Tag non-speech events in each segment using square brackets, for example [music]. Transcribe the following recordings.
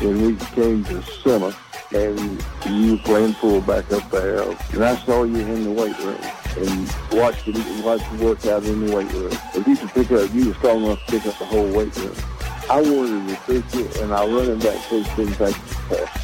when we came to summer and you were playing fullback up there, and I saw you in the weight room and watched you watched you work out in the weight room. If you could pick up, you were strong enough to pick up the whole weight room. I wanted to pick you, and I run running back coach didn't think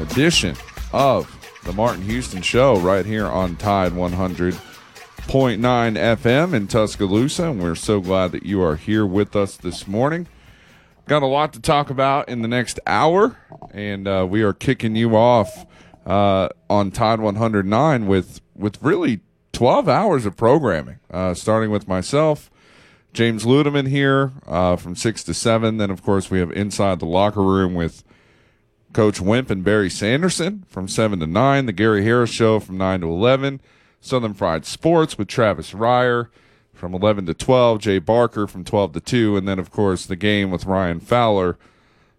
edition of the Martin Houston Show right here on Tide 100.9 FM in Tuscaloosa. And we're so glad that you are here with us this morning. Got a lot to talk about in the next hour, and uh, we are kicking you off uh, on Tide 109 with, with really 12 hours of programming, uh, starting with myself. James Ludeman here uh, from 6 to 7. Then, of course, we have Inside the Locker Room with Coach Wimp and Barry Sanderson from 7 to 9. The Gary Harris Show from 9 to 11. Southern Fried Sports with Travis Reier from 11 to 12. Jay Barker from 12 to 2. And then, of course, the game with Ryan Fowler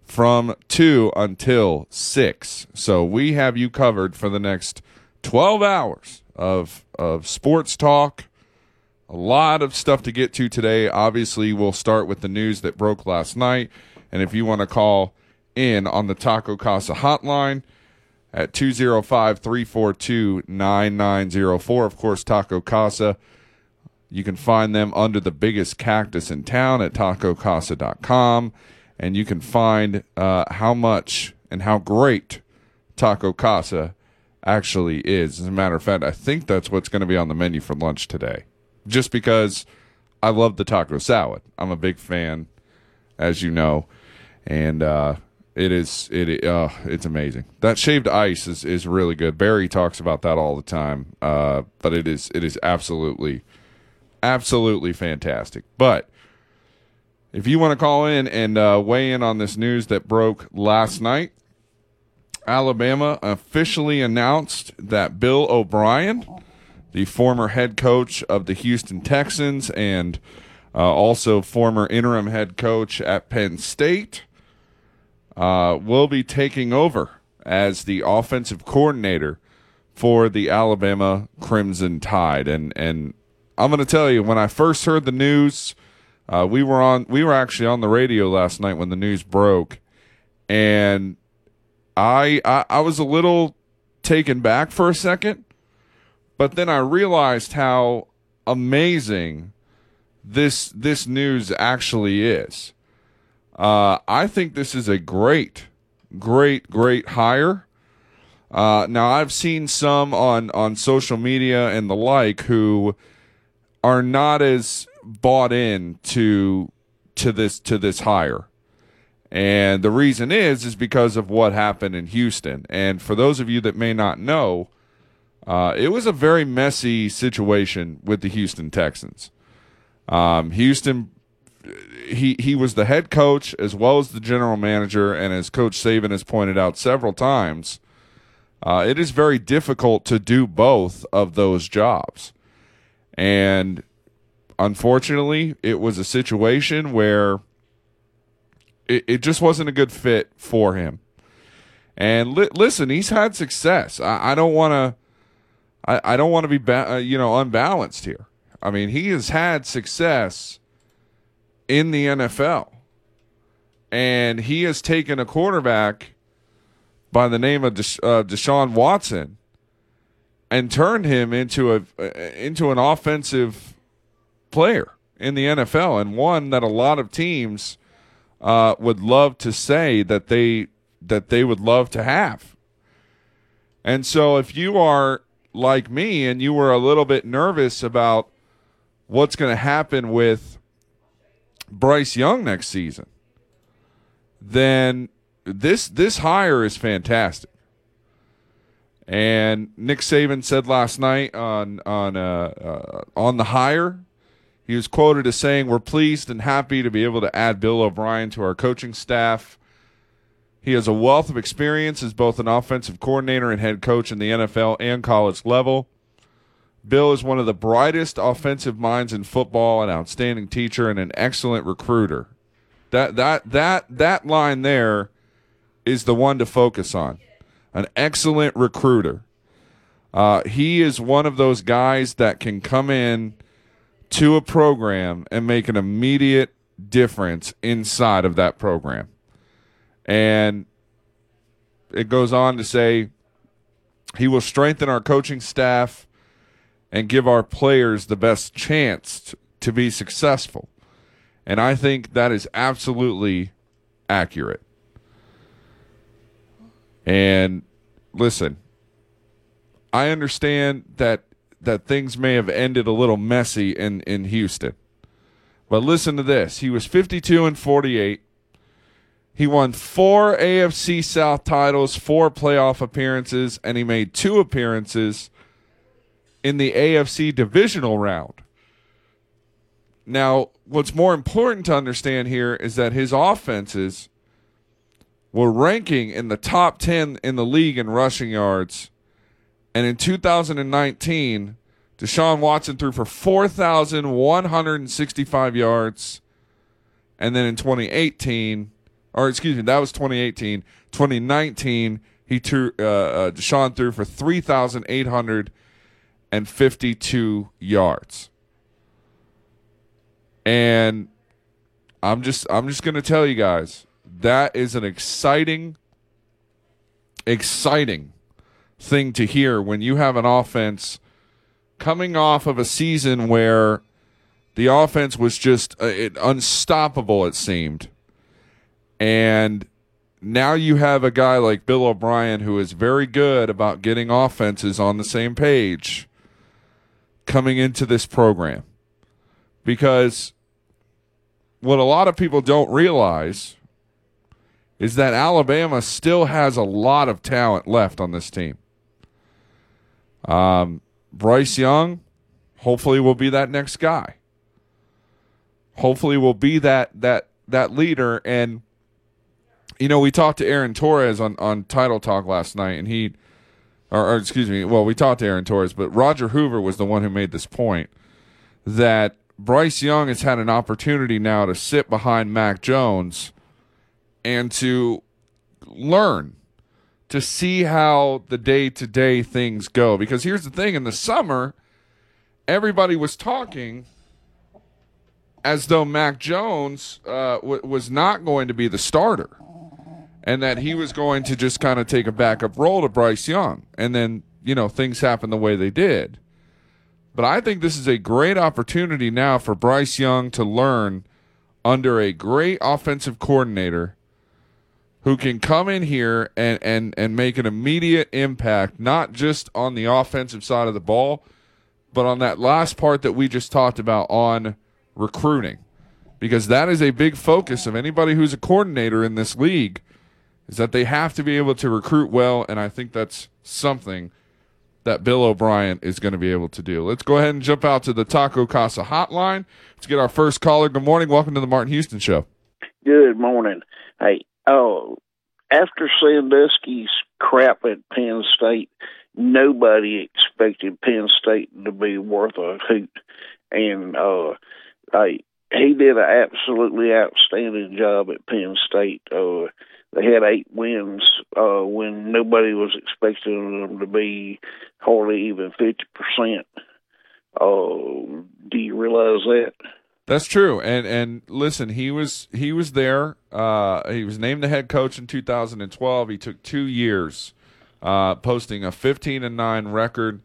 from 2 until 6. So we have you covered for the next 12 hours of, of sports talk a lot of stuff to get to today. Obviously, we'll start with the news that broke last night. And if you want to call in on the Taco Casa hotline at 205 342 9904, of course, Taco Casa. You can find them under the biggest cactus in town at tacocasa.com. And you can find uh, how much and how great Taco Casa actually is. As a matter of fact, I think that's what's going to be on the menu for lunch today just because I love the taco salad. I'm a big fan, as you know, and uh, it is it uh, it's amazing. That shaved ice is, is really good. Barry talks about that all the time, uh, but it is it is absolutely absolutely fantastic. But if you want to call in and uh, weigh in on this news that broke last night, Alabama officially announced that Bill O'Brien the former head coach of the Houston Texans and uh, also former interim head coach at Penn State, uh, will be taking over as the offensive coordinator for the Alabama Crimson Tide. And and I'm going to tell you, when I first heard the news, uh, we were on we were actually on the radio last night when the news broke, and I, I, I was a little taken back for a second but then I realized how amazing this this news actually is. Uh, I think this is a great, great, great hire. Uh, now I've seen some on on social media and the like who are not as bought in to to this to this hire. And the reason is is because of what happened in Houston. And for those of you that may not know, uh, it was a very messy situation with the Houston Texans. Um, Houston, he he was the head coach as well as the general manager, and as Coach Saban has pointed out several times, uh, it is very difficult to do both of those jobs. And unfortunately, it was a situation where it, it just wasn't a good fit for him. And li- listen, he's had success. I, don't want to I don't want to be ba- uh, you know unbalanced here. I mean, he has had success in the NFL, and he has taken a quarterback by the name of uh, Deshaun Watson and turned him into a uh, into an offensive player in the NFL, and one that a lot of teams uh, would love to say that they that they would love to have. And so if you are like me and you were a little bit nervous about what's going to happen with Bryce Young next season, then this this hire is fantastic. And Nick Saban said last night on on uh, uh, on the hire, he was quoted as saying, "We're pleased and happy to be able to add Bill O'Brien to our coaching staff. He has a wealth of experience as both an offensive coordinator and head coach in the NFL and college level. Bill is one of the brightest offensive minds in football, an outstanding teacher, and an excellent recruiter. That that that that line there is the one to focus on. An excellent recruiter. Uh, he is one of those guys that can come in to a program and make an immediate difference inside of that program. And it goes on to say he will strengthen our coaching staff and give our players the best chance to, to be successful. And I think that is absolutely accurate. And listen, I understand that that things may have ended a little messy in in Houston. But listen to this. He was 52 and 48. He won 4 AFC South titles, 4 playoff appearances, and he made 2 appearances in the AFC divisional round. Now, what's more important to understand here is that his offenses were ranking in the top 10 in the league in rushing yards. And in 2019, Deshaun Watson threw for 4,165 yards. And then in 2018, or excuse me, that was 2018. 2019, he threw, uh, uh, Deshaun threw for 3,852 yards. And I'm just I'm just going to tell you guys that is an exciting, exciting thing to hear when you have an offense coming off of a season where the offense was just uh, it, unstoppable, it seemed. And now you have a guy like Bill O'Brien who is very good about getting offenses on the same page coming into this program. Because what a lot of people don't realize is that Alabama still has a lot of talent left on this team. Um, Bryce Young, hopefully, will be that next guy. Hopefully, will be that that that leader. And you know, we talked to Aaron Torres on on Title Talk last night, and he, or, or excuse me, well, we talked to Aaron Torres, but Roger Hoover was the one who made this point that Bryce Young has had an opportunity now to sit behind Mac Jones and to learn to see how the day to day things go. Because here's the thing in the summer, everybody was talking as though Mac Jones uh, w- was not going to be the starter and that he was going to just kind of take a backup role to Bryce Young. And then, you know, things happened the way they did. But I think this is a great opportunity now for Bryce Young to learn under a great offensive coordinator who can come in here and, and, and make an immediate impact, not just on the offensive side of the ball, but on that last part that we just talked about on recruiting. Because that is a big focus of anybody who's a coordinator in this league, is that they have to be able to recruit well, and I think that's something that Bill O'Brien is going to be able to do. Let's go ahead and jump out to the Taco Casa hotline. Let's get our first caller. Good morning. Welcome to the Martin Houston Show. Good morning. Hey, oh, after Sandusky's crap at Penn State, nobody expected Penn State to be worth a hoot, and uh, I, he did an absolutely outstanding job at Penn State. Uh, they had eight wins uh, when nobody was expecting them to be hardly even fifty percent. Uh, do you realize that? That's true. And and listen, he was he was there. Uh, he was named the head coach in 2012. He took two years, uh, posting a 15 and nine record.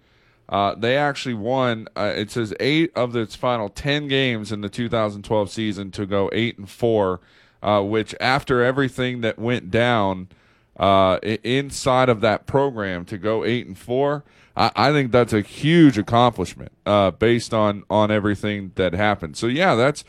Uh, they actually won. Uh, it says eight of its final ten games in the 2012 season to go eight and four. Uh, which after everything that went down uh, inside of that program to go eight and four. I, I think that's a huge accomplishment uh, based on on everything that happened. So yeah, that's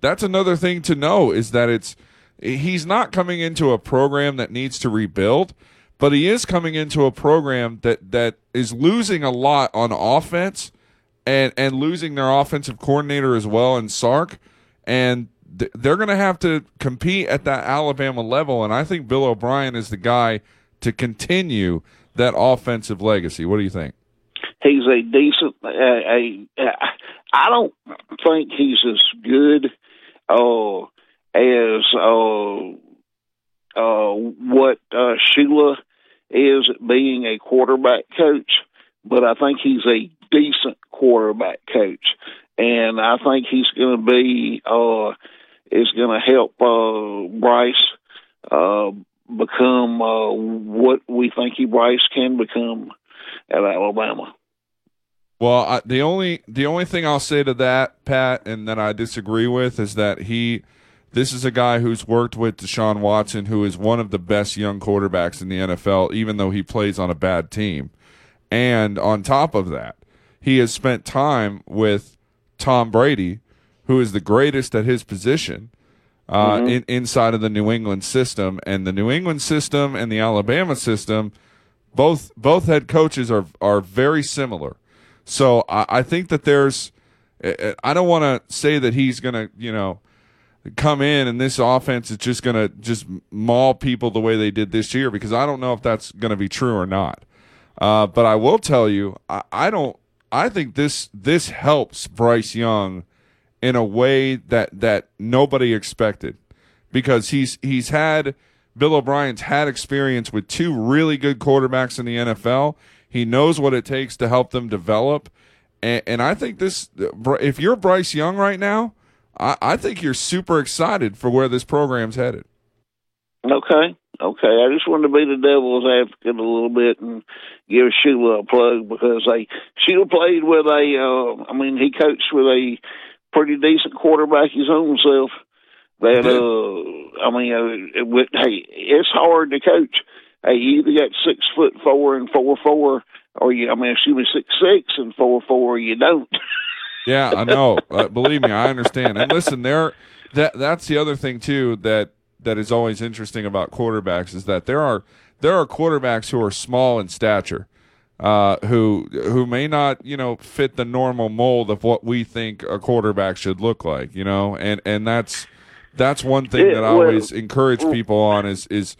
that's another thing to know is that it's he's not coming into a program that needs to rebuild, but he is coming into a program that that is losing a lot on offense and and losing their offensive coordinator as well in Sark and they're going to have to compete at that Alabama level and I think Bill O'Brien is the guy to continue that offensive legacy. What do you think? He's a decent. Uh, a, uh, I don't think he's as good uh, as uh, uh, what uh, Shula is being a quarterback coach, but I think he's a decent quarterback coach, and I think he's going to be uh, is going to help uh, Bryce uh, become uh, what we think he Bryce can become at Alabama. Well, I, the only the only thing I'll say to that, Pat, and that I disagree with is that he, this is a guy who's worked with Deshaun Watson, who is one of the best young quarterbacks in the NFL, even though he plays on a bad team. And on top of that, he has spent time with Tom Brady, who is the greatest at his position uh, mm-hmm. in, inside of the New England system. And the New England system and the Alabama system, both both head coaches are are very similar. So I, I think that there's, I don't want to say that he's going to, you know, come in and this offense is just going to just maul people the way they did this year because I don't know if that's going to be true or not. Uh, but I will tell you, I, I don't. I think this this helps Bryce Young in a way that that nobody expected because he's he's had Bill O'Brien's had experience with two really good quarterbacks in the NFL he knows what it takes to help them develop. And, and I think this, if you're Bryce Young right now, I, I think you're super excited for where this program's headed. Okay. Okay, I just wanted to be the devil's advocate a little bit and give Shula a plug because they Shula played with a, uh, I mean, he coached with a pretty decent quarterback his own self. That uh, I mean, uh, hey, it's hard to coach hey, you either got six foot four and four four, or you, I mean, excuse me, six six and four four, you don't. [laughs] yeah, I know. Uh, believe me, I understand. And listen, there, that that's the other thing too that that is always interesting about quarterbacks is that there are there are quarterbacks who are small in stature. Uh, who who may not you know fit the normal mold of what we think a quarterback should look like you know? And and that's that's one thing that I always encourage people on is is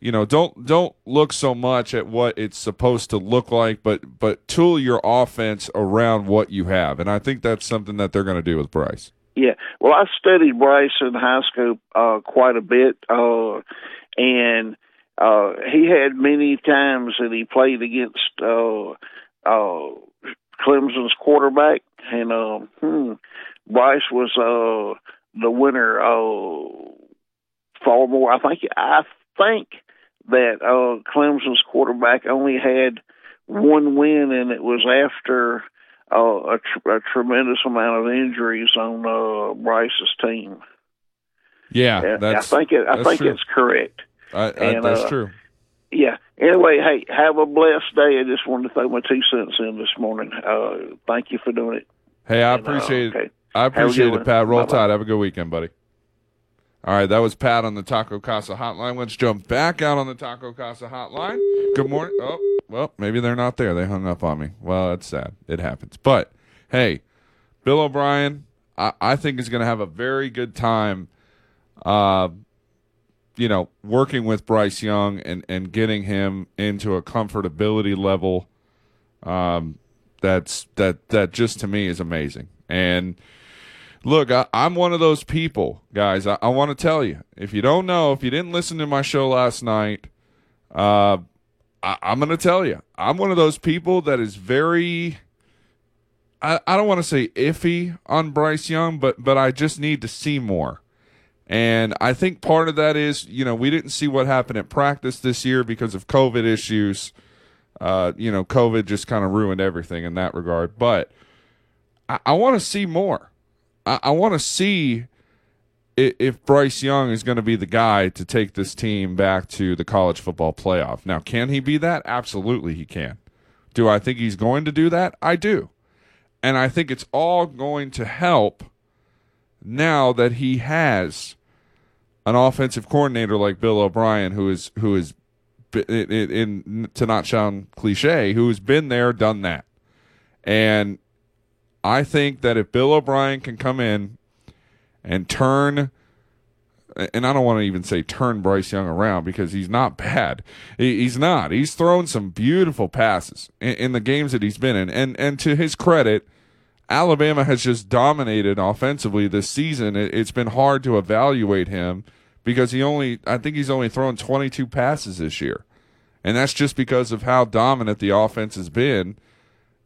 you know don't don't look so much at what it's supposed to look like but but tool your offense around what you have. And i think that's something that they're going to do with bryce. Yeah. Well i studied bryce in high school uh quite a bit uh and uh he had many times that he played against uh uh clemson's quarterback and uh hmm, bryce was uh the winner uh far more i think i think that uh, Clemson's quarterback only had one win, and it was after uh, a, tr- a tremendous amount of injuries on uh, Bryce's team. Yeah, I think it, I think true. it's correct. I, I, and, that's uh, true. Yeah. Anyway, hey, have a blessed day. I just wanted to throw my two cents in this morning. Uh, thank you for doing it. Hey, I and, uh, appreciate okay. it. I appreciate it, Pat. Roll Bye-bye. Tide. Have a good weekend, buddy. All right, that was Pat on the Taco Casa hotline. Let's jump back out on the Taco Casa hotline. Good morning. Oh, well, maybe they're not there. They hung up on me. Well, that's sad. It happens. But hey, Bill O'Brien, I, I think is going to have a very good time. Uh, you know, working with Bryce Young and and getting him into a comfortability level. Um, that's that that just to me is amazing and Look, I, am one of those people, guys. I, I want to tell you. If you don't know, if you didn't listen to my show last night, uh, I, I'm going to tell you. I'm one of those people that is very. I, I don't want to say iffy on Bryce Young, but but I just need to see more. And I think part of that is, you know, we didn't see what happened at practice this year because of COVID issues. Uh, you know, COVID just kind of ruined everything in that regard. But I, I want to see more. I, I want to see if Bryce Young is going to be the guy to take this team back to the college football playoff. Now, can he be that? Absolutely, he can. Do I think he's going to do that? I do. And I think it's all going to help now that he has an offensive coordinator like Bill O'Brien, who is who is in, in to not sound cliche, who has been there, done that, and I think that if Bill O'Brien can come in and turn and I don't want to even say turn Bryce Young around because he's not [laughs] bad. He's not. He's thrown some beautiful passes in, the games that he's been in. And and to his credit, Alabama has just dominated offensively this season. It's been hard to evaluate him because he only I think he's only thrown 22 passes this year. And that's just because of how dominant the offense has been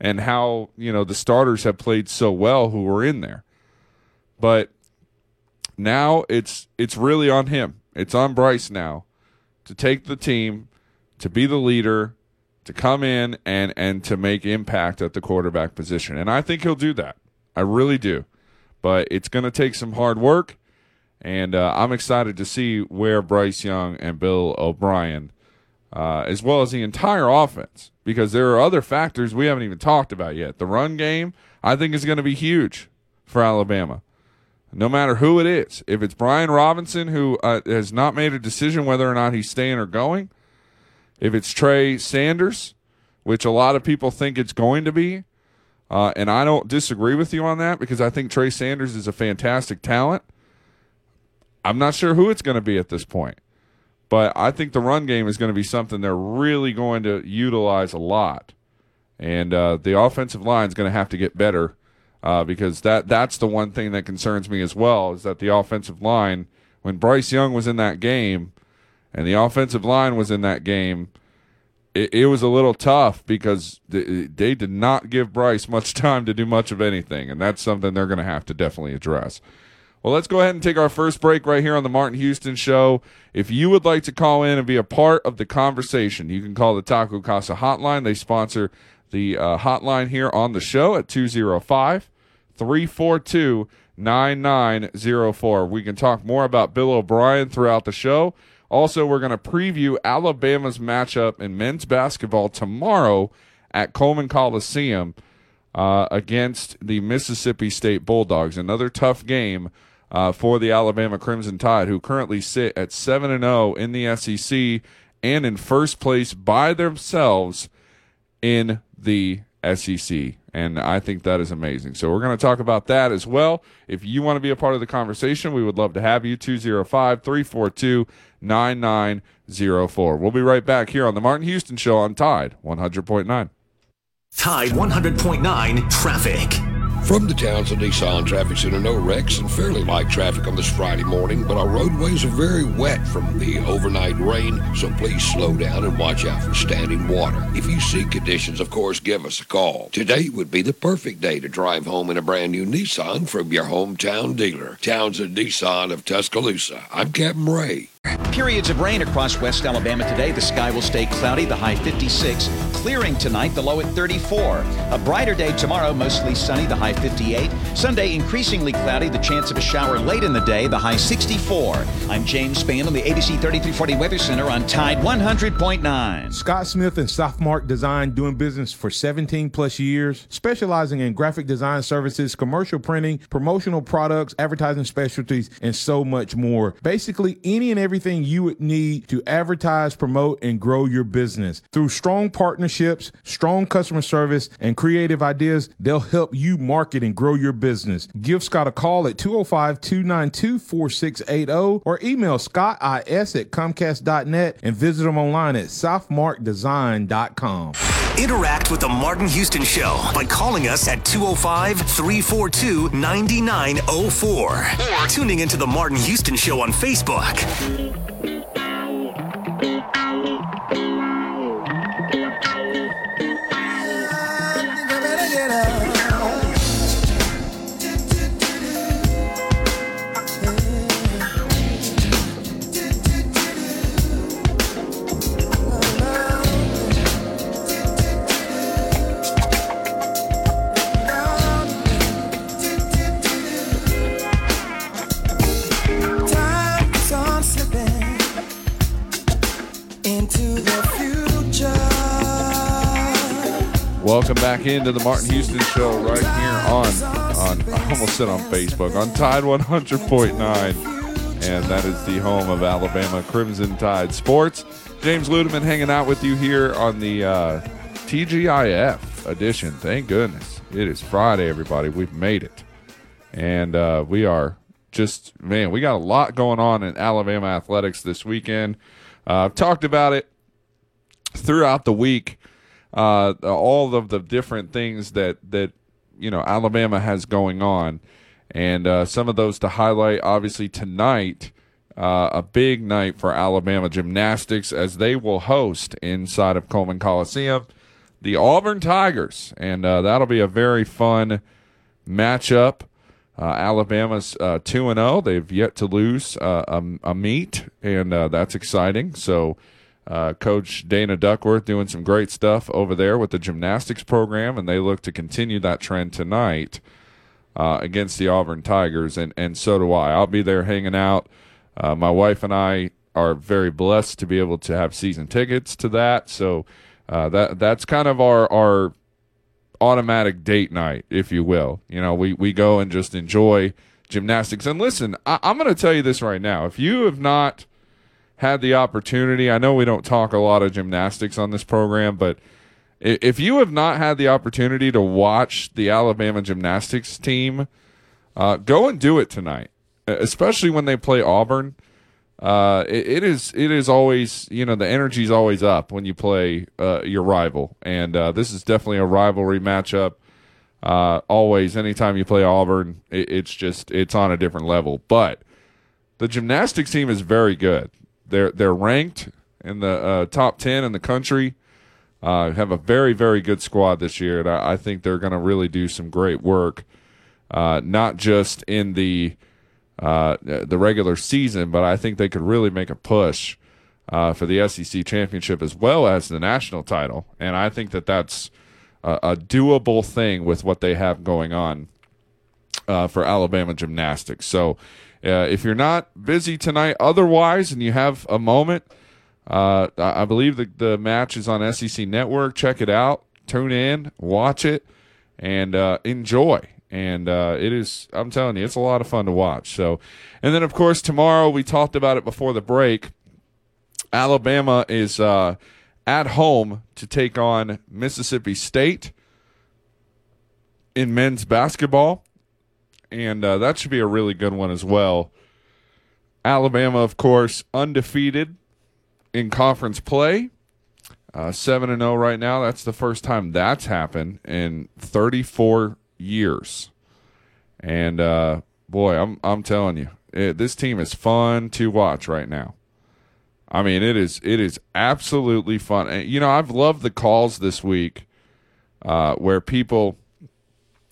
and how, you know, the starters have played so well who were in there. But now it's it's really on him. It's on Bryce now to take the team, to be the leader, to come in and and to make impact at the quarterback position. And I think he'll do that. I really do. But it's going to take some hard work, and uh, I'm excited to see where Bryce Young and Bill O'Brien, uh, as well as the entire offense, because there are other factors we haven't even talked about yet. The run game, I think, is going to be huge for Alabama no matter who it is. If it's Brian Robinson, who uh, has not made a decision whether or not he's staying or going, if it's Trey Sanders, which a lot of people think it's going to be, uh, and I don't disagree with you on that because I think Trey Sanders is a fantastic talent. I'm not sure who it's going to be at this point, but I think the run game is going to be something they're really going to utilize a lot. And uh, the offensive line is going to have to get better uh, because that that's the one thing that concerns me as well is that the offensive line when Bryce Young was in that game and the offensive line was in that game it, it was a little tough because they, did not give Bryce much [laughs] time to do much of anything and that's something they're going to have to definitely address. Well, let's go ahead and take our first break right here on the Martin Houston Show. If you would like to call in and be a part of the conversation, you can call the Taco Casa hotline. They sponsor the uh, hotline here on the show at 205 342 9904. We can talk more about Bill O'Brien throughout the show. Also, we're going to preview Alabama's matchup in men's basketball tomorrow at Coleman Coliseum uh, against the Mississippi State Bulldogs. Another tough game uh, for the Alabama Crimson Tide, who currently sit at 7 and 0 in the SEC and in first place by themselves in the SEC. And I think that is amazing. So we're going to talk about that as well. If you want to be a part of the conversation, we would love to have you. 205 342 9904. We'll be right back here on The Martin Houston Show on Tide 100.9. Tide 100.9 Traffic. From the Townsend Nissan Traffic Center, no wrecks and fairly light traffic on this Friday morning, but our roadways are very wet from the overnight rain, so please slow down and watch out for standing water. If you see conditions, of course, give us a call. Today would be the perfect day to drive home in a brand new Nissan from your hometown dealer, Townsend Nissan of Tuscaloosa. I'm Captain Ray. Periods of rain across West Alabama today. The sky will stay cloudy, the high 56. Clearing tonight, the low at 34. A brighter day tomorrow, mostly sunny, the high 58. Sunday, increasingly cloudy, the chance of a shower late in the day, the high 64. I'm James Spann on the ABC 3340 Weather Center on Tide 100.9. Scott Smith and Softmark Design doing business for 17 plus years, specializing in graphic design services, commercial printing, promotional products, advertising specialties, and so much more. Basically, any and everything everything you would need to advertise, promote, and grow your business. Through strong partnerships, strong customer service, and creative ideas, they'll help you market and grow your business. Give Scott a call at 205 292 4680 or email scottis at comcast.net and visit them online at sophmartdesign.com. Interact with the Martin Houston Show by calling us at 205 342 9904 or tuning into the Martin Houston Show on Facebook. Welcome back into the Martin Houston Show right here on on [laughs] I almost said on Facebook on Tide 100.9, and that is the home of Alabama Crimson Tide Sports. James Ludeman hanging out with you here on the uh, TGIF edition. Thank goodness it is Friday, everybody. We've made it, and uh, we are just man. We got a lot going on in Alabama athletics this weekend. Uh, I've talked about it throughout the week uh, all of the different things that that you know Alabama has going on, and uh, some of those to highlight. Obviously tonight, uh, a big night for Alabama gymnastics as they will host inside of Coleman Coliseum the Auburn Tigers, and uh, that'll be a very fun matchup. Uh, Alabama's uh, two and zero; they've yet to lose a, a meet, and that's exciting. So. Uh, Coach Dana Duckworth doing some great stuff over there with the gymnastics program, and they look to continue that trend tonight uh, against the Auburn Tigers, and, and so do I. I'll be there hanging out. Uh, my wife and I are very blessed to be able to have season tickets to that, so uh, that that's kind of our our automatic date night, if you will. You know, we we go and just enjoy gymnastics. And listen, I, I'm going to tell you this right now: if you have not had the opportunity, I know we don't talk a lot of gymnastics on this program, but if you have not had the opportunity to watch the Alabama gymnastics team, uh, go and do it tonight, especially when they play Auburn. Uh, it, it is it is always you know the energy is always up when you play uh, your rival, and uh, this is definitely a rivalry matchup. Uh, always, anytime you play Auburn, it, it's just it's on a different level. But the gymnastics team is very good. They're they're ranked in the uh, top ten in the country. Uh, have a very very good squad this year, and I, I think they're going to really do some great work, uh, not just in the uh, the regular season, but I think they could really make a push uh, for the SEC championship as well as the national title. And I think that that's a, a doable thing with what they have going on uh, for Alabama gymnastics. So uh, if you're not busy tonight otherwise and you have a moment, uh, I believe the, the match is on SEC Network. Check it out. Tune in, watch it, and uh, enjoy. And uh, it is, I'm telling you, it's a lot of fun to watch. So, and then of course tomorrow we talked about it before the break. Alabama is uh, at home to take on Mississippi State in men's basketball and uh, that should be a really good one as well. Alabama, of course, undefeated in conference play, uh, seven and zero right now. That's the first time that's happened in 34 years. And uh, boy, I'm I'm telling you, it, this team is fun to watch right now. I mean, it is it is absolutely fun. And, you know, I've loved the calls this week uh, where people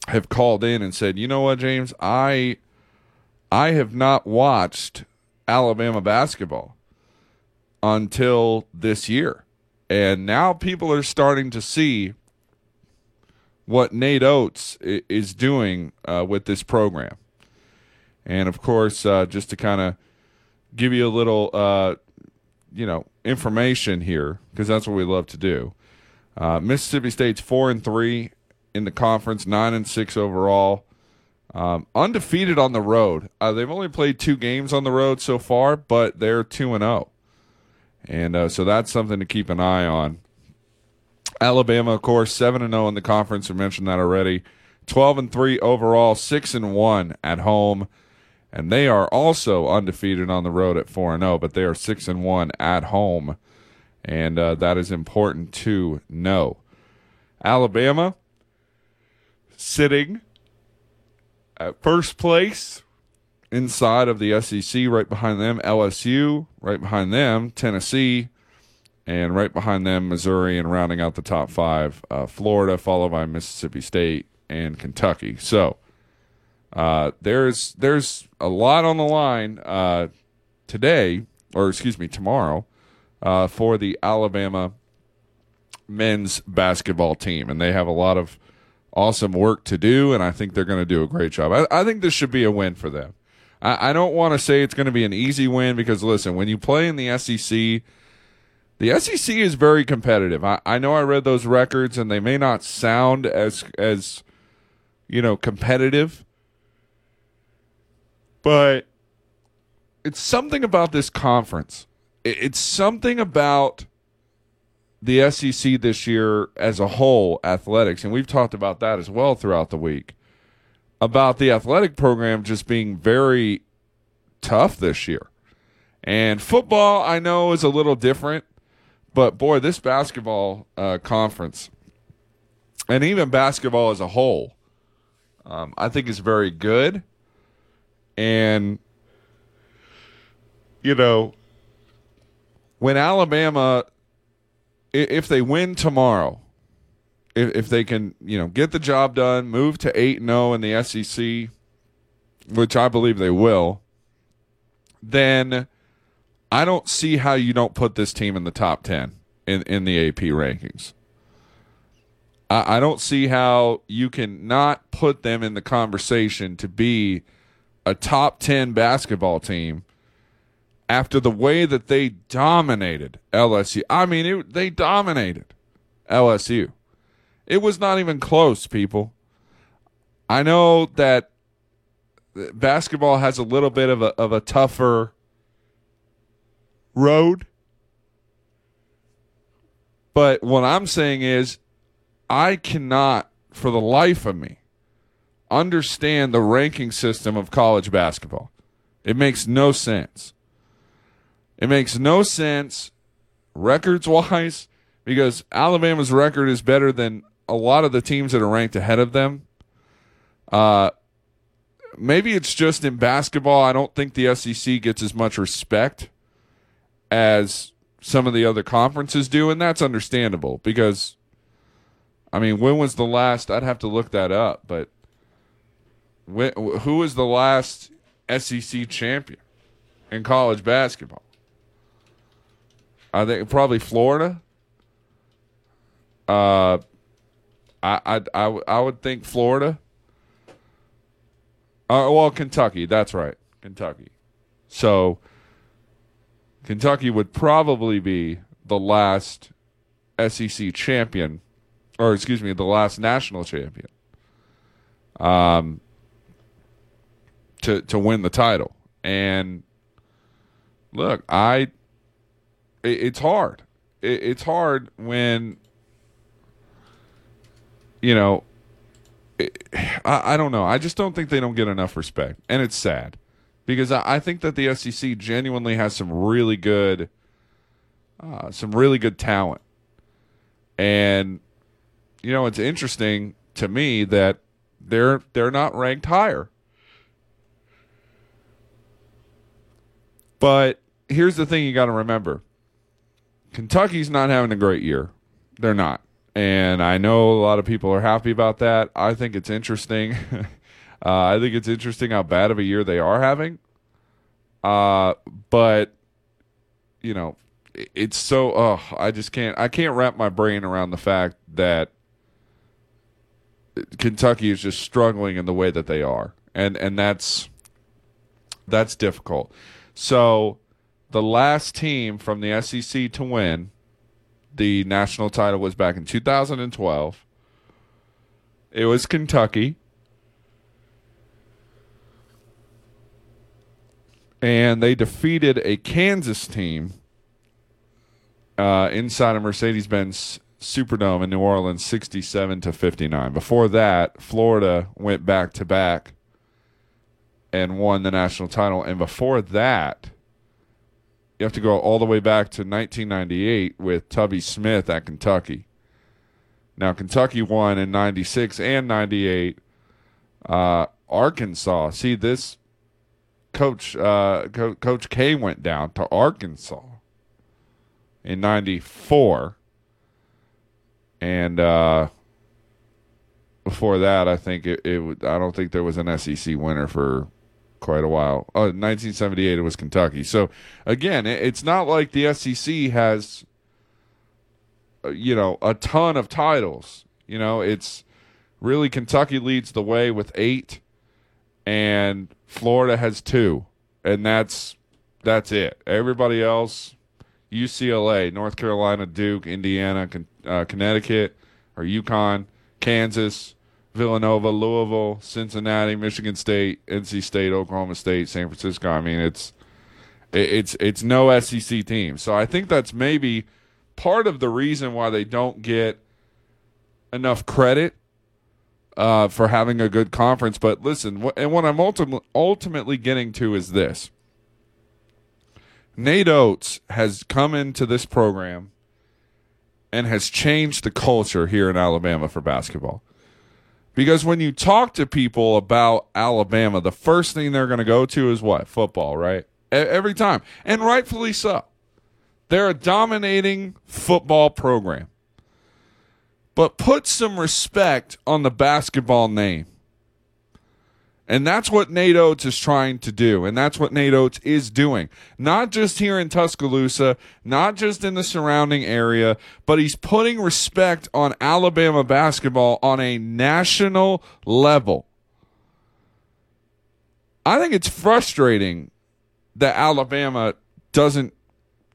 have called in and said, "You know what, James? I I have not watched Alabama basketball until this year. And now people are starting to see what Nate Oats is doing uh, with this program. And of course, uh, just to kind of give you a little, uh, you know, information here, because that's what we love to do. Uh, Mississippi State's four and three in the conference, nine and six overall. Um, undefeated on the road. Uh, they've only played two games on the road so far, but they're two and zero, oh. and uh, so that's something to keep an eye on. Alabama, of course, seven and zero oh in the conference. We mentioned that already. Twelve and three overall, six and one at home, and they are also undefeated on the road at four and zero, oh, but they are six and one at home, and uh, that is important to know. Alabama sitting at first place inside of the SEC, right behind them, LSU, right behind them, Tennessee, and right behind them, Missouri, and rounding out the top five, uh, Florida, followed by Mississippi State and Kentucky. So uh, there's there's a lot on the line uh, today, or excuse me, tomorrow, uh, for the Alabama men's basketball team, and they have a lot of awesome work to do, and I think they're going to do a great job. I, I, think this should be a win for them. I, I don't want to say it's going to be an easy win because, listen, when you play in the SEC, the SEC is very competitive. I, I know I read those records and they may not sound as as you know competitive, but it's something about this conference. It, it's something about the SEC this year as a whole, athletics, and we've talked about that as well throughout the week. About the athletic program just being very tough this year. And football, I know, is a little different, but boy, this basketball uh, conference, and even basketball as a whole, um, I think is very good. And, you know, when Alabama, if they win tomorrow, if, if they can, you know, get the job done, move to 8 0 in the SEC, which I believe they will, then I don't see how you don't put this team in the top 10 in, in the AP rankings. I, I don't see how you can not put them in the conversation to be a top 10 basketball team after the way that they dominated LSU. I mean, it, they dominated LSU. It was not even close, people. I know that basketball has a little bit of a of a tougher road. But what I'm saying is I cannot for the life of me understand the ranking system of college basketball. It makes no sense. It makes no sense records wise because Alabama's record is better than a lot of the teams that are ranked ahead of them. Uh, maybe it's just in basketball. I don't think the SEC gets as much respect as some of the other conferences do, and that's understandable because, I mean, when was the last? I'd have to look that up, but when, who was the last SEC champion in college basketball? I think probably Florida. Uh, I I I, I would think Florida. Uh, well, Kentucky. That's right, Kentucky. So Kentucky would probably be the last SEC champion, or excuse me, the last national champion. Um, to to win the title, and look, I. It, it's hard. It, it's hard when. You know, I, I don't know. I just don't think they don't get enough respect, and it's sad because I, I think that the SEC genuinely has some really good, uh, some really good talent, and you know it's interesting to me that they're they're not ranked higher. But here's the thing you got to remember: Kentucky's not having a great year. They're not. And I know a lot of people are happy about that. I think it's interesting. [laughs] uh, I think it's interesting how bad of a year they are having. Uh, but you know, it's so. Oh, I just can't. I can't wrap my brain around the fact that Kentucky is just struggling in the way that they are, and and that's that's difficult. So, the last team from the SEC to win the national title was back in 2012. It was Kentucky. And they defeated a Kansas team uh, inside a Mercedes Benz Superdome in New Orleans 67 to 59. Before that, Florida went back to back and won the national title. And before that, you have to go all the way back to 1998 with Tubby Smith at Kentucky. Now, Kentucky won in 96 and 98. Uh, Arkansas, see, this coach, uh, Co- Coach K went down to Arkansas in 94. And uh, before that, I think it, it I don't think there was an SEC winner for quite a while. Oh, 1978 it was Kentucky. So again, it, it's not like the SEC has uh, you know, a ton of titles. You know, it's really Kentucky leads the way with 8 and Florida has 2. And that's that's it. Everybody else UCLA, North Carolina, Duke, Indiana, uh, Connecticut, or UConn, Kansas, Villanova, Louisville, Cincinnati, Michigan State, NC State, Oklahoma State, San Francisco. I mean, it's it- it's it's no SEC team. So I think that's maybe part of the reason why they don't get enough credit uh, for having a good conference. But listen, wh- and what I'm ultimately getting to is this: Nate Oats has come into this program and has changed the culture here in Alabama for basketball. Because when you talk to people about Alabama, the first thing they're going to go to is what? Football, right? Every time. And rightfully so. They're a dominating football program. But put some respect on the basketball name. And that's what Nate Oats is trying to do. And that's what Nate Oats is doing. Not just here in Tuscaloosa, not just in the surrounding area, but he's putting respect on Alabama basketball on a national level. I think it's frustrating that Alabama doesn't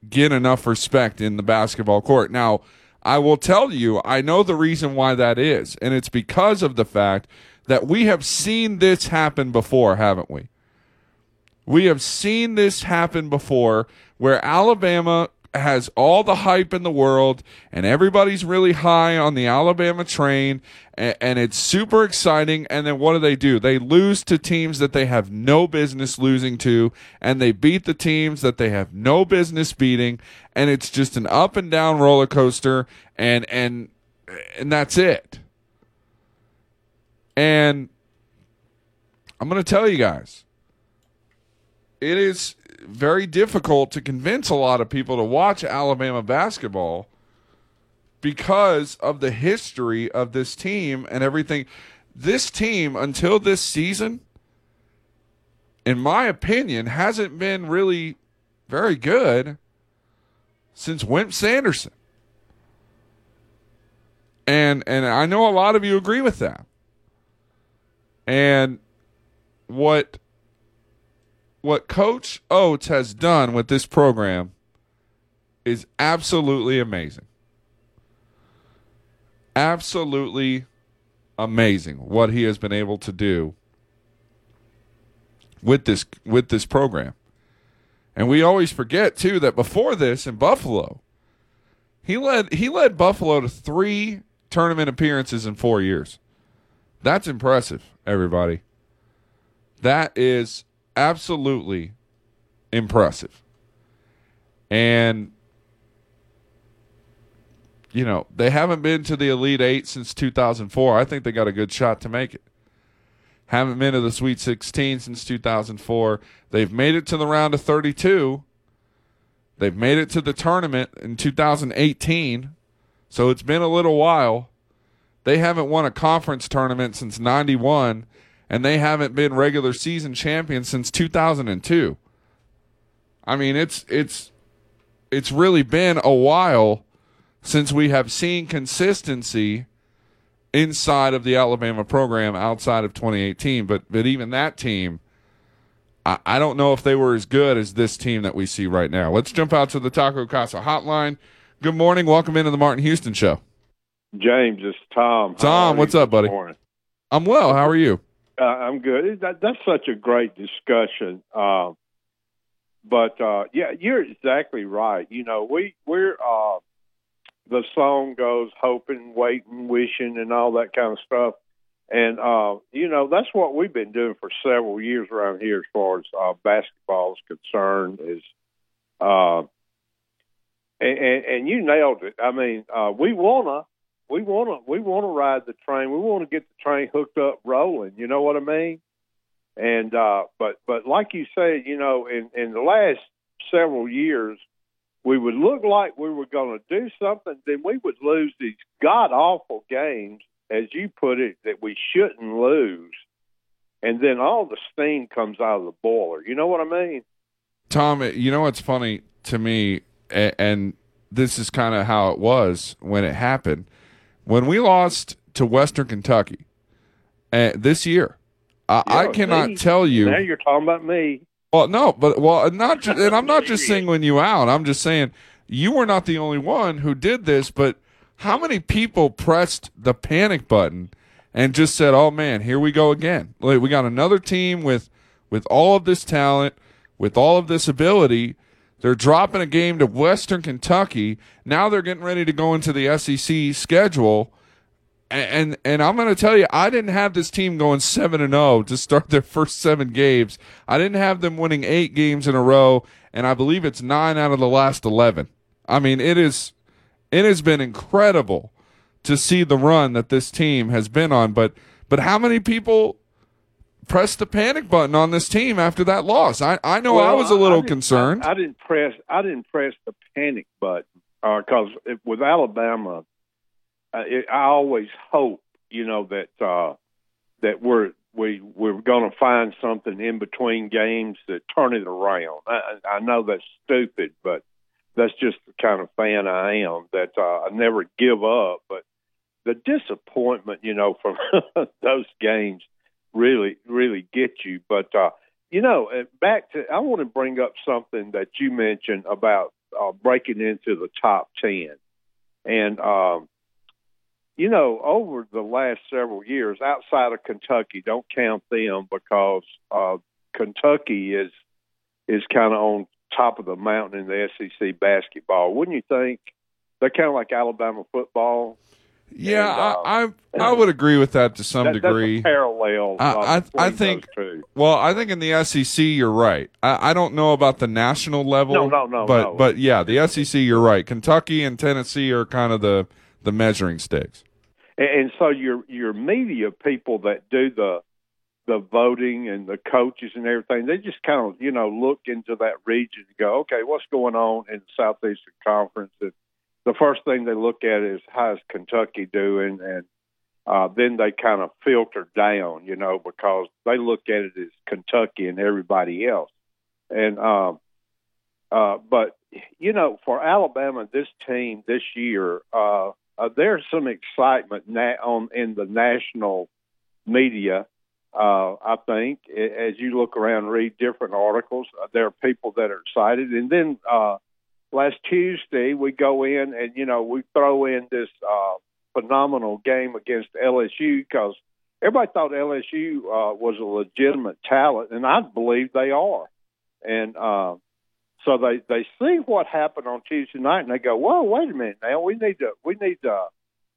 get enough respect in the basketball court. Now, I will tell you, I know the reason why that is, and it's because of the fact that we have seen this happen before, haven't we? We have seen this happen before where Alabama has all the hype in the world and everybody's really high on the Alabama train and, and it's super exciting. And then what do they do? They lose to teams that they have no business losing to and they beat the teams that they have no business beating. And it's just an up and down roller coaster and, and, and that's it. And I'm going to tell you guys, it is very difficult to convince a lot of people to watch Alabama basketball because of the history of this team and everything. This team, until this season, in my opinion, hasn't been really very good since Wimp Sanderson. And and I know a lot of you agree with that. And what what Coach Oats has done with this program is absolutely amazing. Absolutely amazing what he has been able to do with this with this program. And we always forget too that before this in Buffalo, he led he led Buffalo to 3 tournament appearances in 4 years. That's impressive, everybody. That is absolutely impressive. And you know, they haven't been to the Elite 8 since 2004. I think they got a good shot to make it. Haven't been to the Sweet 16 since 2004. They've made it to the round of 32. They've made it to the tournament in 2018. So it's been a little while. They haven't won a conference tournament since 91 and they haven't been regular season champions since 2002. I mean, it's it's it's really been a while since we have seen consistency inside of the Alabama program outside of 2018. But but even that team, I, I don't know if they were as good as this team that we see right now. Let's jump out to the Taco Casa hotline. Good morning. Welcome into the Martin Houston Show. James, it's Tom. Tom, what's up, buddy? morning? I'm well. How are you? Uh, I'm good. That, that's such a great discussion. Um, but uh, yeah, you're exactly right. You know, we we're uh, the song goes hoping, waiting, wishing, and all that kind of stuff. And uh, you know, that's what we've been doing for several years around here, as far as uh, basketball is concerned. Is uh, and, and, and you nailed it. I mean, uh, we wanna we want to we want to ride the train. We want to get the train hooked up, rolling. You know what I mean? And uh, but but like you said, you know, in in the last several years, we would look like we were going to do something, then we would lose these god awful games, as you put it, that we shouldn't lose, and then all the steam comes out of the boiler. You know what I mean? Tom, you know what's funny to me, and this is kind of how it was when it happened. When we lost to Western Kentucky uh, this year, I, I cannot tell you. Now you're talking about me. Well, no, but well, not just, and I'm not [laughs] just singling you out. I'm just saying you were not the only one who did this, but how many people pressed the panic button and just said, "Oh man, here we go again. Like, we got another team with with all of this talent, with all of this ability." They're dropping a game to Western Kentucky. Now they're getting ready to go into the SEC schedule. And and, I'm going to tell you, I didn't have this team going 7 and 0 to start their first 7 games. I didn't have them winning 8 games in a row, and I believe it's 9 out of the last 11. I mean, it is it has been incredible to see the run that this team has been on, but but how many people pressed the panic button on this team after that loss. I, I know well, I was a little I, I concerned. I, I, didn't press. I didn't press the panic button because uh, with Alabama, uh, it, I always hope you know that uh, that we're we we're going to find something in between games that turn it around. I, I know that's stupid, but that's just the kind of fan I am. That uh, I never give up, but the disappointment, you know, from [laughs] those games really really get you. But uh, you know, back to I want to bring up something that you mentioned about uh, breaking into the top ten, and um, you know, over the last several years, outside of Kentucky, don't count them because uh, Kentucky is is kind of on top of the mountain in the SEC basketball. Wouldn't you think? They're kind of like Alabama football. Yeah, and, uh, I, I, I would agree with that to some that, degree. parallel. I I, I think. Well, I think in the SEC you're right. I, I don't know about the national level. No, no, no. But no. but yeah, the SEC you're right. Kentucky and Tennessee are kind of the the measuring sticks. And, and so your your media people that do the the voting and the coaches and everything, they just kind of you know look into that region and go, okay, what's going on in the Southeastern Conference and the first thing they look at is how's Kentucky doing, and uh, then they kind of filter down, you know, because they look at it as Kentucky and everybody else. And um, uh, but you know, for Alabama, this team this year, uh, uh, there's some excitement na- on in the national media. Uh, I think as you look around, read different articles, uh, there are people that are excited, and then. Uh, last Tuesday we go in and you know we throw in this uh, phenomenal game against LSU because everybody thought LSU uh, was a legitimate talent, and I believe they are. And uh, so they they see what happened on Tuesday night, and they go, "Whoa, wait a minute! Now we need to we need to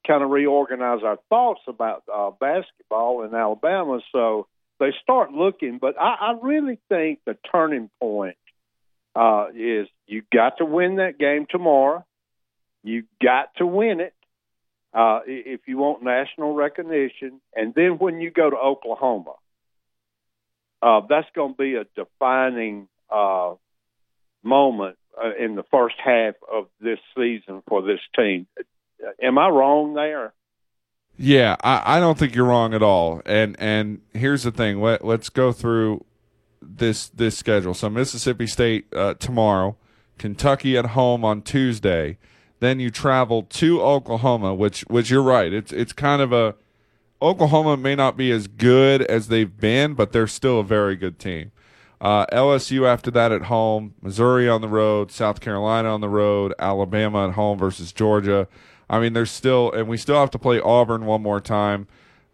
kind of reorganize our thoughts about uh, basketball in Alabama." So they start looking, but I, I really think the turning point uh, is you got to win that game tomorrow. You got to win it uh, if you want national recognition. And then when you go to Oklahoma, uh, that's going to be a defining uh, moment uh, in the first half of this season for this team. Am I wrong there? Yeah, I, I don't think you're wrong at all. And and here's the thing. Let, let's go through this this schedule. So Mississippi State uh, tomorrow, Kentucky at home on Tuesday. Then you travel to Oklahoma, which which you're right. It's it's kind of a Oklahoma may not be as good as they've been, but they're still a very good team. Uh, LSU after that at home, Missouri on the road, South Carolina on the road, Alabama at home versus Georgia. I mean, there's still, and we still have to play Auburn one more time.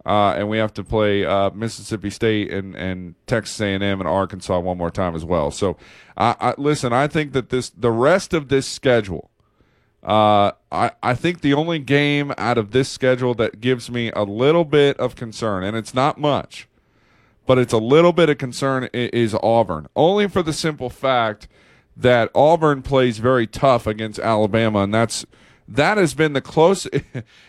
Uh, and we have to play uh, Mississippi State and, and Texas A&M and Arkansas one more time as well. So, I, I listen. I think that this the rest of this schedule. Uh, I I think the only game out of this schedule that gives me a little bit of concern, and it's not much, but it's a little bit of concern is Auburn. Only for the simple fact that Auburn plays very tough against Alabama, and that's that has been the close. [laughs]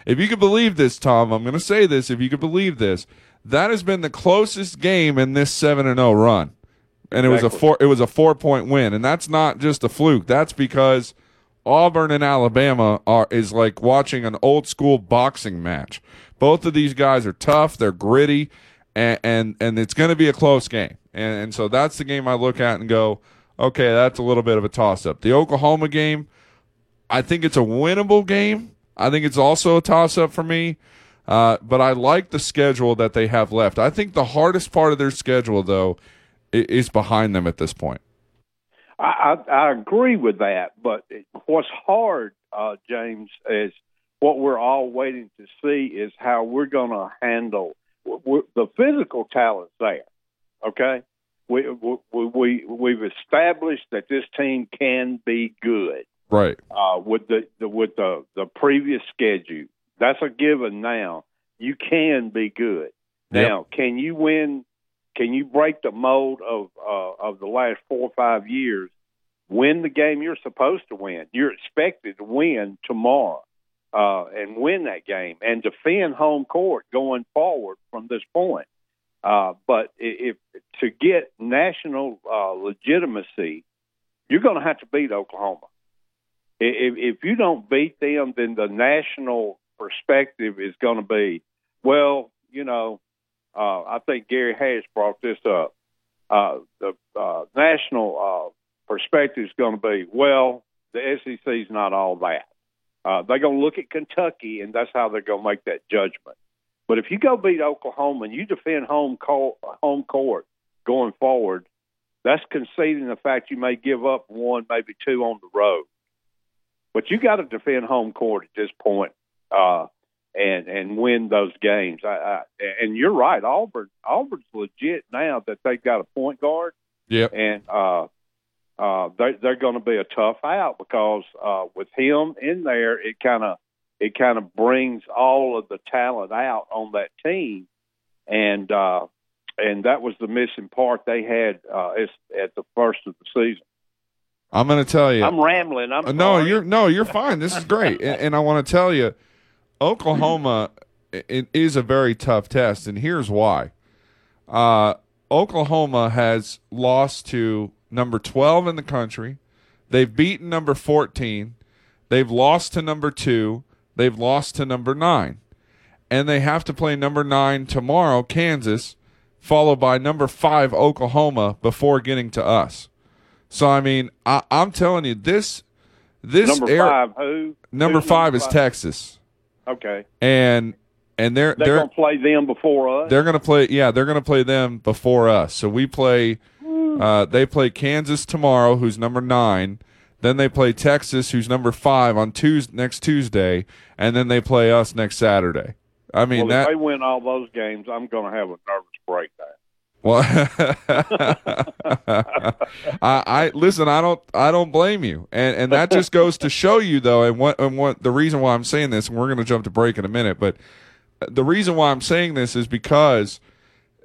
If you could believe this, Tom, I'm going to say this. If you could believe this, that has been the closest game in this seven and zero oh run, and it was a four. It was a four point win, and that's not just a fluke. That's because Auburn and Alabama are is like watching an old school boxing match. Both of these guys are tough. They're gritty, and and, and it's going to be a close game. And, and so that's the game I look at and go, okay, that's a little bit of a toss up. The Oklahoma game I think it's a winnable game. I think it's also a toss up for me. Uh, but I like the schedule that they have left. I think the hardest part of their schedule, though, is behind them at this point. I, I, I agree with that, but what's hard, uh, James, is what we're all waiting to see is how we're going to handle we're, the physical talent's there. Okay, we, we we we've established that this team can be good. Right. Uh, with the, the with the the previous schedule, that's a given. Now you can be good. Yep. Now, can you win? Can you break the mold of uh, of the last four or five years? Win the game you're supposed to win. You're expected to win tomorrow uh, and win that game and defend home court going forward from this point. Uh, but if, if to get national uh, legitimacy, you're going to have to beat Oklahoma. If, if you don't beat them, then the national perspective is going to be, well, you know, uh, I think Gary Parrish brought this up. Uh, the uh, national uh, perspective is going to be, well, the SEC is not all that. Uh, they're going to look at Kentucky, and that's how they're going to make that judgment. But if you go beat Oklahoma and you defend home court, home court going forward, that's conceding the fact you may give up one, maybe two on the road. But you got to defend home court at this point, uh, and and win those games. I, I, and you're right, Auburn. Auburn's legit now that they've got a point guard. Yep. And uh, uh, they, they're going to be a tough out because uh, with him in there, it kind of it kind of brings all of the talent out on that team, and uh, and that was the missing part they had uh, at the first of the season. I'm going to tell you. I'm rambling. I'm Uh, no, sorry. you're no, you're fine. This is great, and, and I want to tell you, Oklahoma it is a very tough test, and here's why. Uh, Oklahoma has lost to number 12 in the country. They've beaten number 14. They've lost to number two. They've lost to number nine, and they have to play number nine tomorrow, Kansas, followed by number five, Oklahoma, before getting to us. So I mean, I, I'm telling you, this this number five. Who? number Who's five is Texas, Okay, and and they're they're, they're going to play them before us. they're gonna play. Yeah, they're gonna play them before us. So we play. Uh, they play Kansas tomorrow, who's number nine. Then they play Texas, who's number five on Tuesday, next Tuesday, and then they play us next Saturday. I mean well, that. if they win all those games, I'm going to have a nervous breakdown. Well, [laughs] I, I listen. I don't. I don't blame you, and and that just goes to show you, though, and what and what the reason why I'm saying this, and we're going to jump to break in a minute, but the reason why I'm saying this is because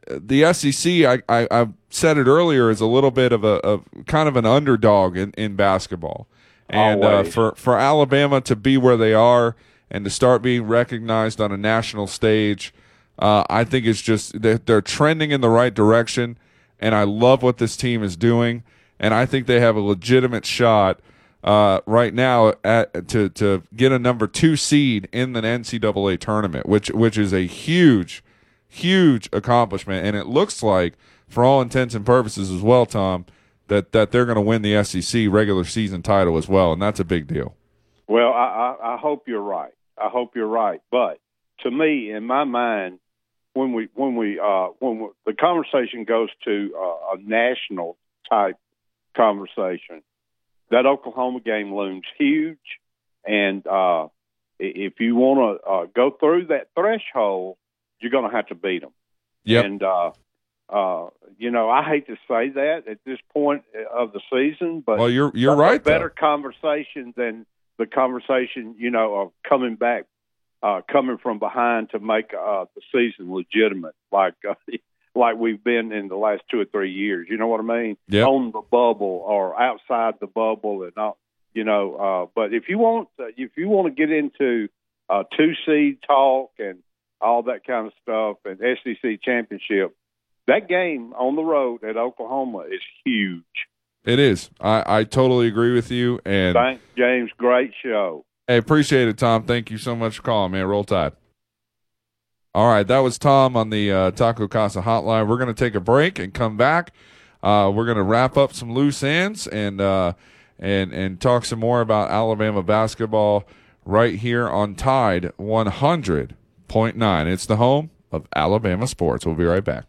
the SEC, I, I I've said it earlier, is a little bit of a of kind of an underdog in in basketball, and uh, for for Alabama to be where they are and to start being recognized on a national stage. Uh, I think it's just they're, they're trending in the right direction, and I love what this team is doing, and I think they have a legitimate shot uh, right now at, to to get a number two seed in the NCAA tournament, which which is a huge, huge accomplishment, and it looks like, for all intents and purposes as well, Tom, that that they're going to win the SEC regular season title as well, and that's a big deal. Well, I, I, I hope you're right. I hope you're right. But to me, in my mind, when we when we uh, when we, the conversation goes to uh, a national type conversation, that Oklahoma game looms huge. And uh, if you want to uh, go through that threshold, you're going to have to beat them. Yep. And uh, uh, you know, I hate to say that at this point of the season, but Well, you're you're right. though. better conversation than the conversation, you know, of coming back, uh, coming from behind to make uh, the season legitimate, like uh, [laughs] like we've been in the last two or three years. You know what I mean? Yep. On the bubble or outside the bubble, and all, you know. Uh, but if you want, uh, if you want to get into uh, two seed talk and all that kind of stuff, and SEC championship, that game on the road at Oklahoma is huge. It is. I, I totally agree with you, and Thanks, James. Great show. Hey, appreciate it, Tom. Thank you so much for calling, man. Roll Tide. All right, that was Tom on the uh, Taco Casa hotline. We're going to take a break and come back. Uh, we're going to wrap up some loose ends and uh, and and talk some more about Alabama basketball right here on Tide 100.9. It's the home of Alabama sports. We'll be right back.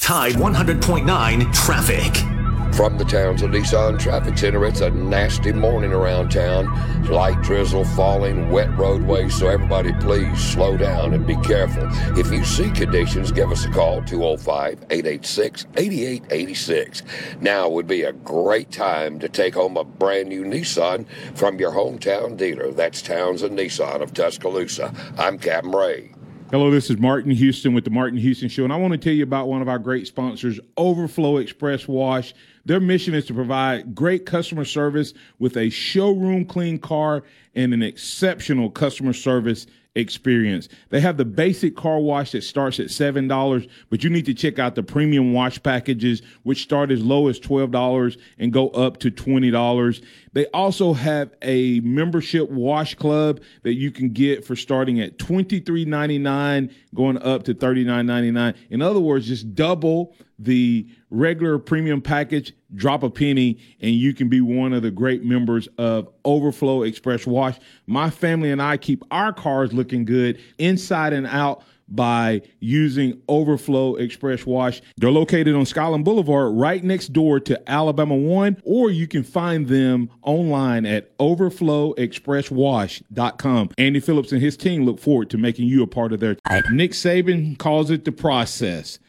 Tide 100.9 traffic. From the Townsend Nissan Traffic Center, it's a nasty morning around town. Light drizzle falling, wet roadways, so everybody please slow down and be careful. If you see conditions, give us a call 205 886 8886. Now would be a great time to take home a brand new Nissan from your hometown dealer. That's Townsend Nissan of Tuscaloosa. I'm Captain Ray. Hello, this is Martin Houston with the Martin Houston Show, and I want to tell you about one of our great sponsors, Overflow Express Wash. Their mission is to provide great customer service with a showroom clean car and an exceptional customer service experience. They have the basic car wash that starts at $7, but you need to check out the premium wash packages, which start as low as $12 and go up to $20. They also have a membership wash club that you can get for starting at $23.99, going up to $39.99. In other words, just double the regular premium package, drop a penny, and you can be one of the great members of Overflow Express Wash. My family and I keep our cars looking good inside and out by using Overflow Express Wash. They're located on Skyland Boulevard right next door to Alabama One, or you can find them online at overflowexpresswash.com. Andy Phillips and his team look forward to making you a part of their. Nick Saban calls it the process.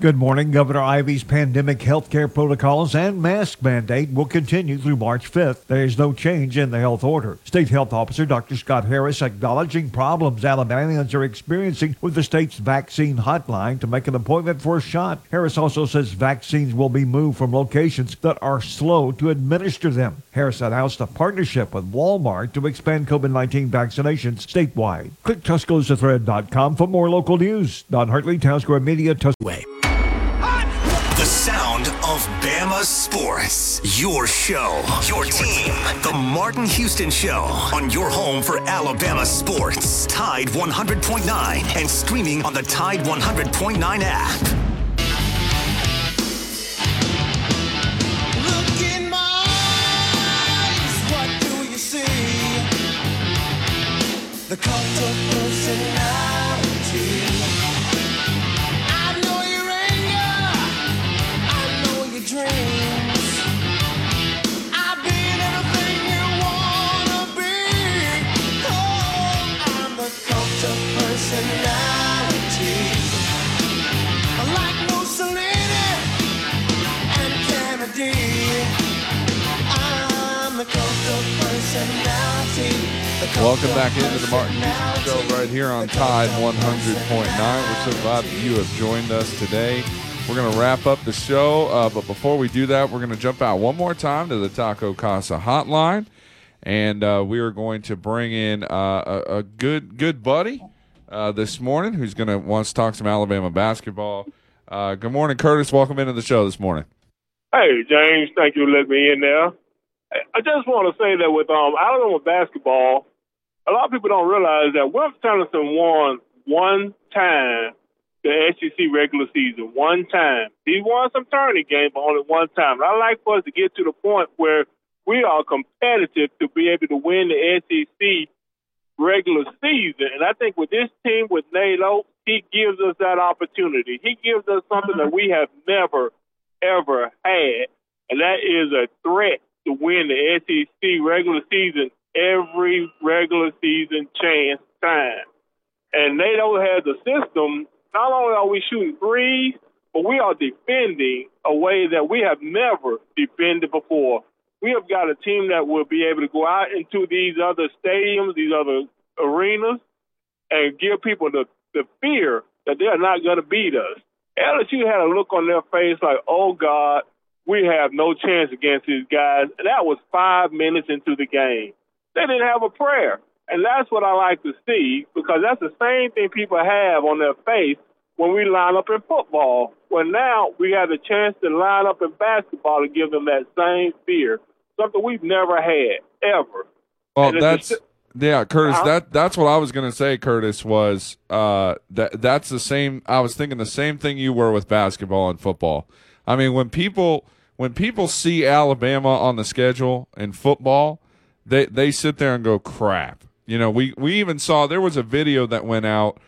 Good morning. Governor Ivey's pandemic healthcare protocols and mask mandate will continue through March 5th. There is no change in the health order. State Health Officer Dr. Scott Harris acknowledging problems Alabamians are experiencing with the state's vaccine hotline to make an appointment for a shot. Harris also says vaccines will be moved from locations that are slow to administer them. Harris announced a partnership with Walmart to expand COVID-19 vaccinations statewide. Click TuscaloosaThread.com for more local news. Don Hartley, Town Square Media, Tuscaloosa. Bama Sports. Your show, your team. The Martin Houston Show on your home for Alabama sports. Tide 100.9 and streaming on the Tide 100.9 app. Look in my eyes, what do you see? The cult of personality. Welcome back into the Martin Houston Show right here on Tide 100.9. We're so glad that you have joined us today. We're going to wrap up the show, uh, but before we do that, we're going to jump out one more time to the Taco Casa hotline, and uh, we are going to bring in uh, a, a good good buddy uh, this morning who's going to wants to talk some Alabama basketball. Uh, good morning, Curtis. Welcome into the show this morning. Hey, James, thank you for letting me in there. I- just want to say that with um, Alabama basketball, a lot of people don't realize that Wimp Sanderson won one time the SEC regular season, one time. He won some tournament games, but only one time. And I like for us to get to the point where we are competitive to be able to win the SEC regular season. And I think with this team, with Nate Oats, he gives us that opportunity. He gives us something that we have never, ever had, and that is a threat to win the SEC regular season every regular season chance time. And Nate Oats has a system. Not only are we shooting threes, but we are defending a way that we have never defended before. We have got a team that will be able to go out into these other stadiums, these other arenas, and give people the, the fear that they're not going to beat us. LSU had a look on their face like, oh, God, we have no chance against these guys. That was five minutes into the game. They didn't have a prayer. And that's what I like to see because that's the same thing people have on their face when we line up in football. Well, now we have the chance to line up in basketball to give them that same fear, something we've never had, ever. Well, that's just- yeah, Curtis. Uh-huh. That that's what I was gonna say. Curtis was uh that that's the same. I was thinking the same thing you were with basketball and football. I mean, when people when people see Alabama on the schedule in football, they they sit there and go crap. You know, we we even saw there was a video that went out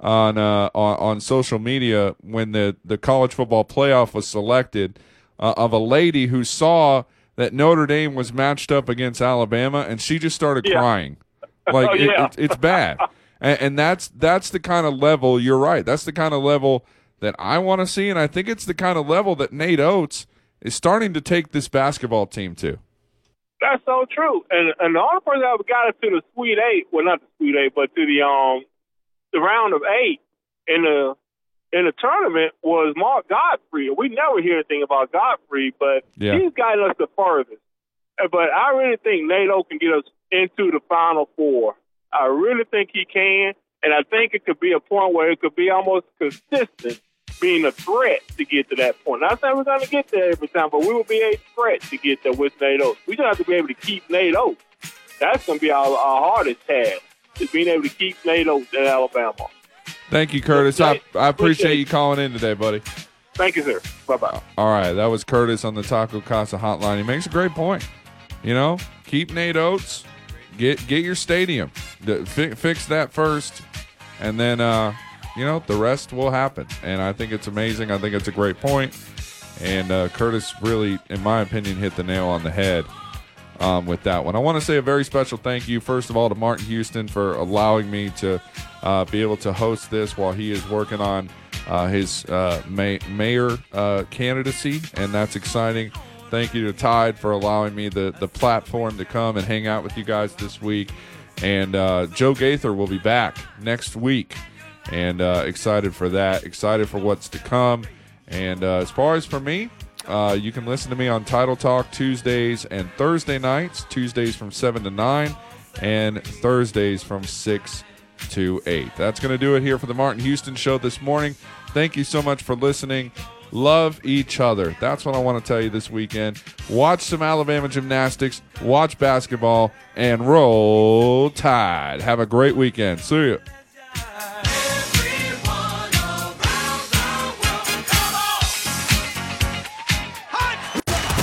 on uh on, on social media when the the college football playoff was selected uh, of a lady who saw that Notre Dame was matched up against Alabama and she just started Yeah. crying. [laughs] Like Oh, it- it- it's bad. [laughs] And, and that's that's the kind of level you're right. That's the kind of level that I want to see and I think it's the kind of level that Nate Oats is starting to take this basketball team to. That's so true. And and the only person that ever got us to the Sweet Eight, well, not the Sweet Eight, but to the um the round of eight in the in the tournament was Mark Gottfried. We never hear anything about Gottfried, but Yeah. he's gotten us the furthest. But I really think NATO can get us into the Final Four. I really think he can, and I think it could be a point where it could be almost consistent, being a threat to get to that point. Not saying we're going to get there every time, but we will be a threat to get there with NATO. We just have to be able to keep NATO. That's going to be our, our hardest task, is being able to keep NATO in Alabama. Thank you, Curtis. I, I appreciate you calling in today, buddy. Thank you, sir. Bye bye. All right, that was Curtis on the Taco Casa hotline. He makes a great point. You know, keep Nate Oats, get get your stadium, fix that first, and then uh, you know the rest will happen. And I think it's amazing. I think it's a great point. And uh, Curtis really, in my opinion, hit the nail on the head um, with that one. I want to say a very special thank you, first of all, to Martin Houston for allowing me to uh, be able to host this while he is working on uh, his uh, may- mayor uh, candidacy, and that's exciting. Thank you to Tide for allowing me the, the platform to come and hang out with you guys this week. And uh, Joe Gaither will be back next week, and uh, excited for that. Excited for what's to come. And uh, as far as for me, uh, you can listen to me on Title Talk Tuesdays and Thursday nights. Tuesdays from 7 to 9, and Thursdays from 6 to 8. That's going to do it here for the Martin Houston Show this morning. Thank you so much for listening. Love each other. That's what I want to tell you this weekend. Watch some Alabama gymnastics, watch basketball, and roll tide. Have a great weekend. See you.